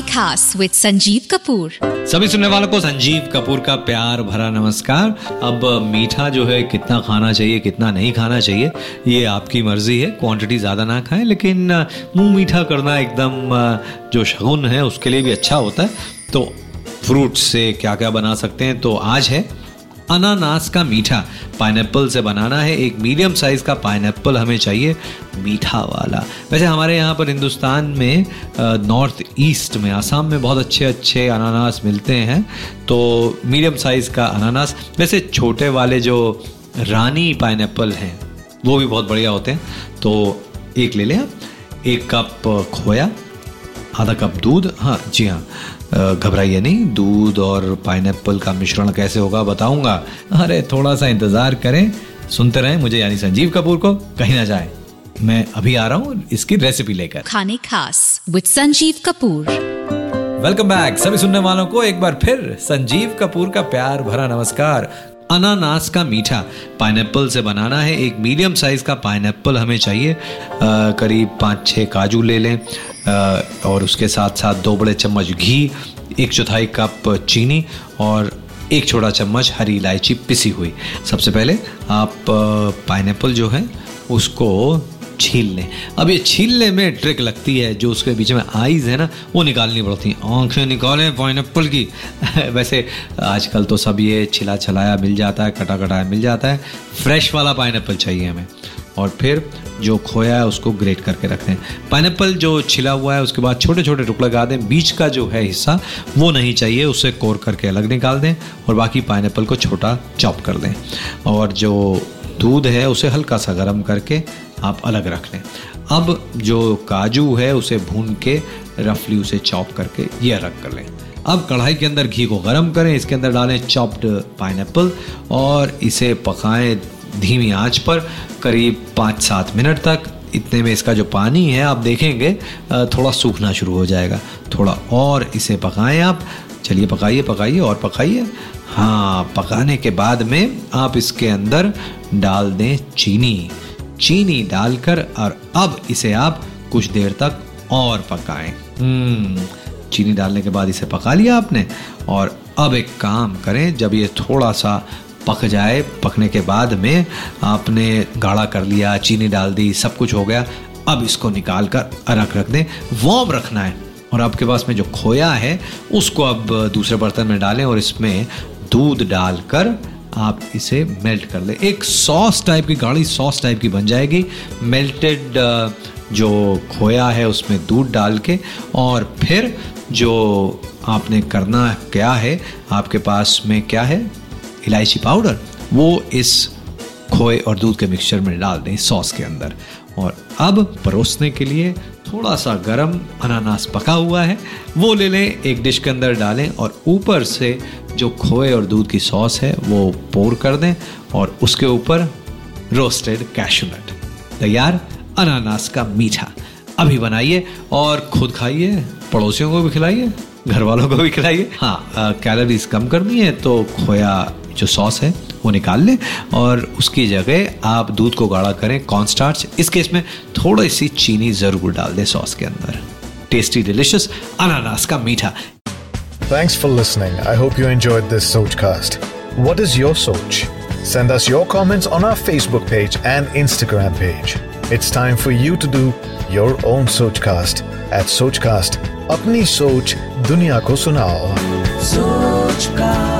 खास विद संजीव कपूर। सभी सुनने वालों को संजीव कपूर का प्यार भरा नमस्कार। अब मीठा जो है, कितना खाना चाहिए, कितना नहीं खाना चाहिए, ये आपकी मर्ज़ी है। क्वांटिटी ज़्यादा ना खाएँ, लेकिन, मुँह मीठा करना एकदम, जो शगुन है, उसके लिए भी अच्छा होता है। तो फ्रूट से क्या क्या बना सकते हैं? तो आज है अनानास का मीठा। पाइनएप्पल से बनाना है, एक मीडियम साइज़ का पाइनएप्पल हमें चाहिए, मीठा वाला। वैसे हमारे यहाँ पर हिंदुस्तान में नॉर्थ ईस्ट में, आसाम में बहुत अच्छे अच्छे अनानास मिलते हैं तो मीडियम साइज़ का अनानास। वैसे छोटे वाले जो रानी पाइनएप्पल हैं, वो भी बहुत बढ़िया होते हैं। तो एक ले लें आप, एक कप खोया, आधा कप दूध हाँ जी हाँ। घबराइए नहीं दूध और पाइन का मिश्रण कैसे होगा बताऊँगा। अरे थोड़ा सा इंतज़ार करें सुनते रहें मुझे यानी संजीव कपूर को कहीं ना जाए। मैं अभी आ रहा हूँ इसकी रेसिपी लेकर। खाने खास with Sanjeev Kapoor. Welcome back सभी सुनने वालों को एक बार फिर संजीव कपूर का प्यार भरा नमस्कार। अनानास का मीठा। पाइनएप्पल से बनाना है। एक मीडियम साइज़ का पाइनएप्पल हमें चाहिए। करीब पाँच छः काजू ले लें। और उसके साथ साथ दो बड़े चम्मच घी, एक चौथाई कप चीनी और एक छोटा चम्मच हरी इलायची पिसी हुई। सबसे पहले आप पाइनएप्पल जो है, उसको छील लें अब ये छीलने में ट्रिक लगती है, जो उसके बीच में आईज है ना, वो निकालनी पड़ती हैं। आँखें निकालें पाइन की। वैसे आजकल तो सब ये छिला छलाया मिल जाता है, कटा कटाया मिल जाता है। फ्रेश वाला पाइन चाहिए हमें। और फिर जो खोया है, उसको ग्रेट करके रख दें पाइन जो छिला हुआ है, उसके बाद छोटे छोटे टुकड़े लगा दें। बीच का जो है हिस्सा, वो नहीं चाहिए, उसे कोर करके अलग निकाल दें। और बाकी पाइन को छोटा चॉप कर दें। और जो दूध है, उसे हल्का सा गर्म करके आप अलग रख लें। अब जो काजू है, उसे भून के रफली उसे चॉप करके ये अलग कर लें। अब कढ़ाई के अंदर घी को गर्म करें, इसके अंदर डालें चॉप्ड पाइन और इसे पकाएँ धीमी आँच पर करीब पाँच सात मिनट तक। इतने में इसका जो पानी है, आप देखेंगे थोड़ा सूखना शुरू हो जाएगा। थोड़ा और इसे पकाएँ आप। चलिए पकाइए पकाइए और पकाइए। हाँ पकाने के बाद में आप इसके अंदर डाल दें चीनी। चीनी डालकर और अब इसे आप कुछ देर तक और पकाएँ। हम्म, चीनी डालने के बाद इसे पका लिया आपने। और अब एक काम करें जब ये थोड़ा सा पक जाए पकने के बाद में आपने गाढ़ा कर लिया चीनी डाल दी सब कुछ हो गया। अब इसको निकाल कर रख रख दें। वॉर्म रखना है। और आपके पास में जो खोया है, उसको अब दूसरे बर्तन में डालें और इसमें दूध डालकर आप इसे मेल्ट कर लें। एक सॉस टाइप की, गाढ़ी सॉस टाइप की बन जाएगी। मेल्टेड जो खोया है, उसमें दूध डाल के और फिर जो आपने करना क्या है, आपके पास में क्या है, इलायची पाउडर, वो इस खोए और दूध के मिक्सचर में डाल दें सॉस के अंदर। और अब परोसने के लिए थोड़ा सा गरम अनानास पका हुआ है। वो ले लें, एक डिश के अंदर डालें और ऊपर से जो खोए और दूध की सॉस है, वो पोर कर दें और उसके ऊपर रोस्टेड कैशूनट तैयार अनानास का मीठा। अभी बनाइए और खुद खाइए, पड़ोसियों को भी खिलाइए घर वालों को भी खिलाइए। हाँ कैलोरीज कम करनी है तो खोया जो सॉस है वो निकाल लें और उसकी जगह आप दूध को गाढ़ा करें कॉर्नस्टार्च इस केस में थोड़ी सी चीनी ज़रूर डाल दें सॉस के अंदर। टेस्टी डिलीशियस अनानास का मीठा। Thanks for listening I hope you enjoyed this Sochcast what is your सोच send us your comments on our Facebook page and Instagram page it's time for you to do your own Sochcast at Sochcast अपनी सोच दुनिया को सुनाओ सोचकास्ट